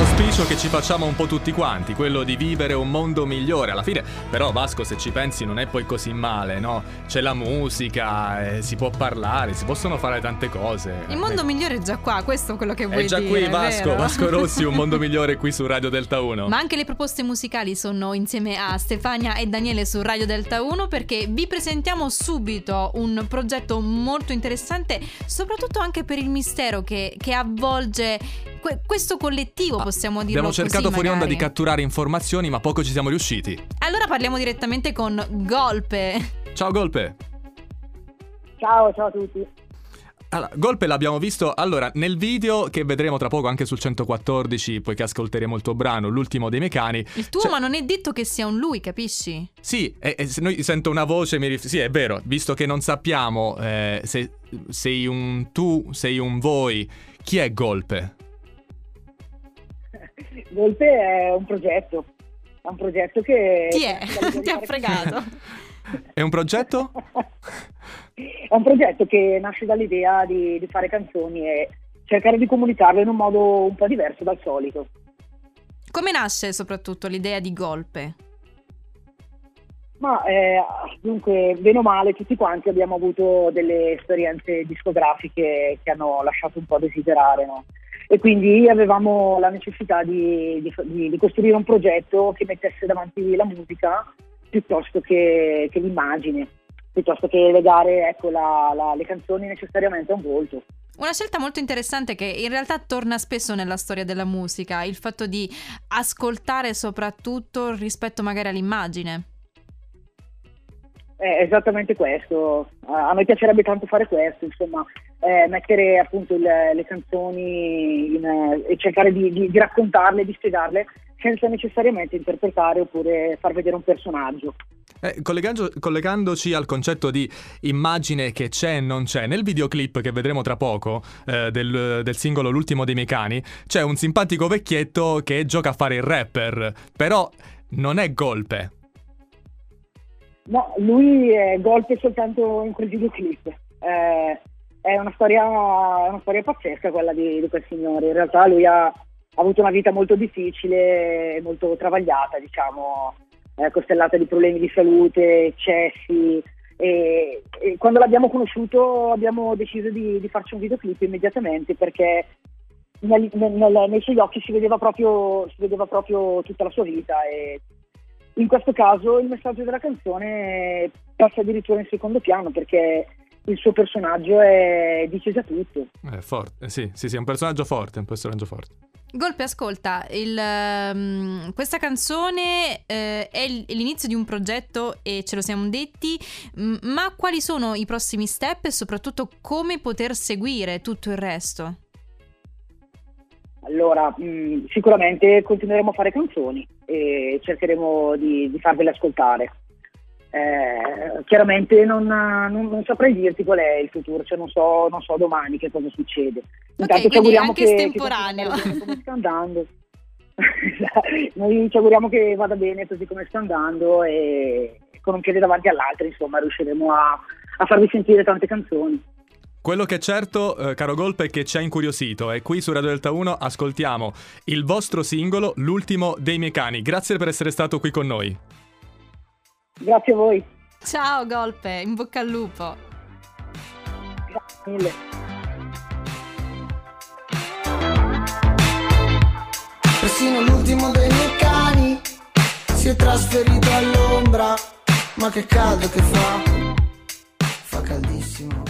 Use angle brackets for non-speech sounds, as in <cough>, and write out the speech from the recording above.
l'auspicio che ci facciamo un po' tutti quanti, quello di vivere un mondo migliore. Alla fine, però, Vasco, se ci pensi, non è poi così male, no? C'è la musica, eh, si può parlare, si possono fare tante cose. Il mondo Eh, migliore è già qua, questo è quello che vuoi È già dire. qui Vasco, vero? Vasco Rossi, un mondo <laughs> migliore qui su Radio Delta 1. Ma anche le proposte musicali sono insieme a Stefania e Daniele su Radio Delta 1 perché vi presentiamo subito un progetto molto interessante, soprattutto anche per il mistero che, che avvolge que- questo collettivo, possiamo dirlo Abbiamo cercato così, fuori onda di magari. catturare informazioni, ma poco ci siamo riusciti. Allora parliamo direttamente con Golpe. Ciao Golpe. Ciao, ciao a tutti. Allora, Golpe l'abbiamo visto allora nel video che vedremo tra poco anche sul 114, poiché ascolteremo il tuo brano, l'ultimo dei mecani. Il tuo, Cioè- ma non è detto che sia un lui, capisci? Sì, e, e se noi sento una voce, mi rif- sì, è vero, visto che non sappiamo eh, se sei un tu, sei un voi, chi è Golpe? Volpe è un progetto. È un progetto che. Chi è? <laughs> Ti ha fregato. <laughs> È un progetto? è un progetto che nasce dall'idea di, di fare canzoni e cercare di comunicarle in un modo un po' diverso dal solito. Come nasce soprattutto l'idea di Golpe? Ma eh, dunque, bene o male, tutti quanti abbiamo avuto delle esperienze discografiche che hanno lasciato un po' a desiderare, no? E quindi avevamo la necessità di, di- di- costruire un progetto che mettesse davanti la musica piuttosto che, che l'immagine, piuttosto che legare ecco, la- la- le canzoni necessariamente a un volto. Una scelta molto interessante che in realtà torna spesso nella storia della musica, il fatto di ascoltare soprattutto rispetto magari all'immagine. È esattamente questo. A me piacerebbe tanto fare questo, insomma, eh, mettere appunto il- le canzoni in, eh, e cercare di, di- di raccontarle, di spiegarle senza necessariamente interpretare oppure far vedere un personaggio. Eh, collegando- collegandoci al concetto di immagine che c'è e non c'è, nel videoclip che vedremo tra poco eh, del, del singolo L'ultimo dei miei cani, c'è un simpatico vecchietto che gioca a fare il rapper, però non è Golpe. No, lui è golpe soltanto in quel videoclip. Eh, è una storia, una storia pazzesca quella di, di quel signore. In realtà lui ha, ha avuto una vita molto difficile, molto travagliata, diciamo, eh, costellata di problemi di salute, eccessi. E, e quando l'abbiamo conosciuto abbiamo deciso di, di farci un videoclip immediatamente perché nel- nel- nei suoi occhi si vedeva, proprio, si vedeva proprio tutta la sua vita e in questo caso il messaggio della canzone passa addirittura in secondo piano perché il suo personaggio è, dice già tutto. È forte, eh, sì, sì, sì, è un personaggio forte, un personaggio forte. Golpe, ascolta, il, ehm, questa canzone eh, è l'inizio di un progetto e ce lo siamo detti, m- ma quali sono i prossimi step e soprattutto come poter seguire tutto il resto? Allora, mh, sicuramente continueremo a fare canzoni e cercheremo di, di farvele ascoltare. Eh, chiaramente non, non- non saprei dirti qual è il futuro, cioè non so, non so domani che cosa succede. Intanto ci quindi auguriamo anche che, estemporaneo. che come sta andando. <laughs> Noi ci auguriamo che vada bene così come sta andando e con un piede davanti all'altro, insomma, riusciremo a, a farvi sentire tante canzoni. Quello che è certo, eh, caro Golpe, è che ci ha incuriosito e qui su Radio Delta 1 ascoltiamo il vostro singolo, L'ultimo dei miei cani. Grazie per essere stato qui con noi. Grazie a voi, Ciao Golpe, in bocca al lupo. grazie mille. Persino l'ultimo dei miei cani si è trasferito all'ombra. Ma che caldo che fa, fa caldissimo.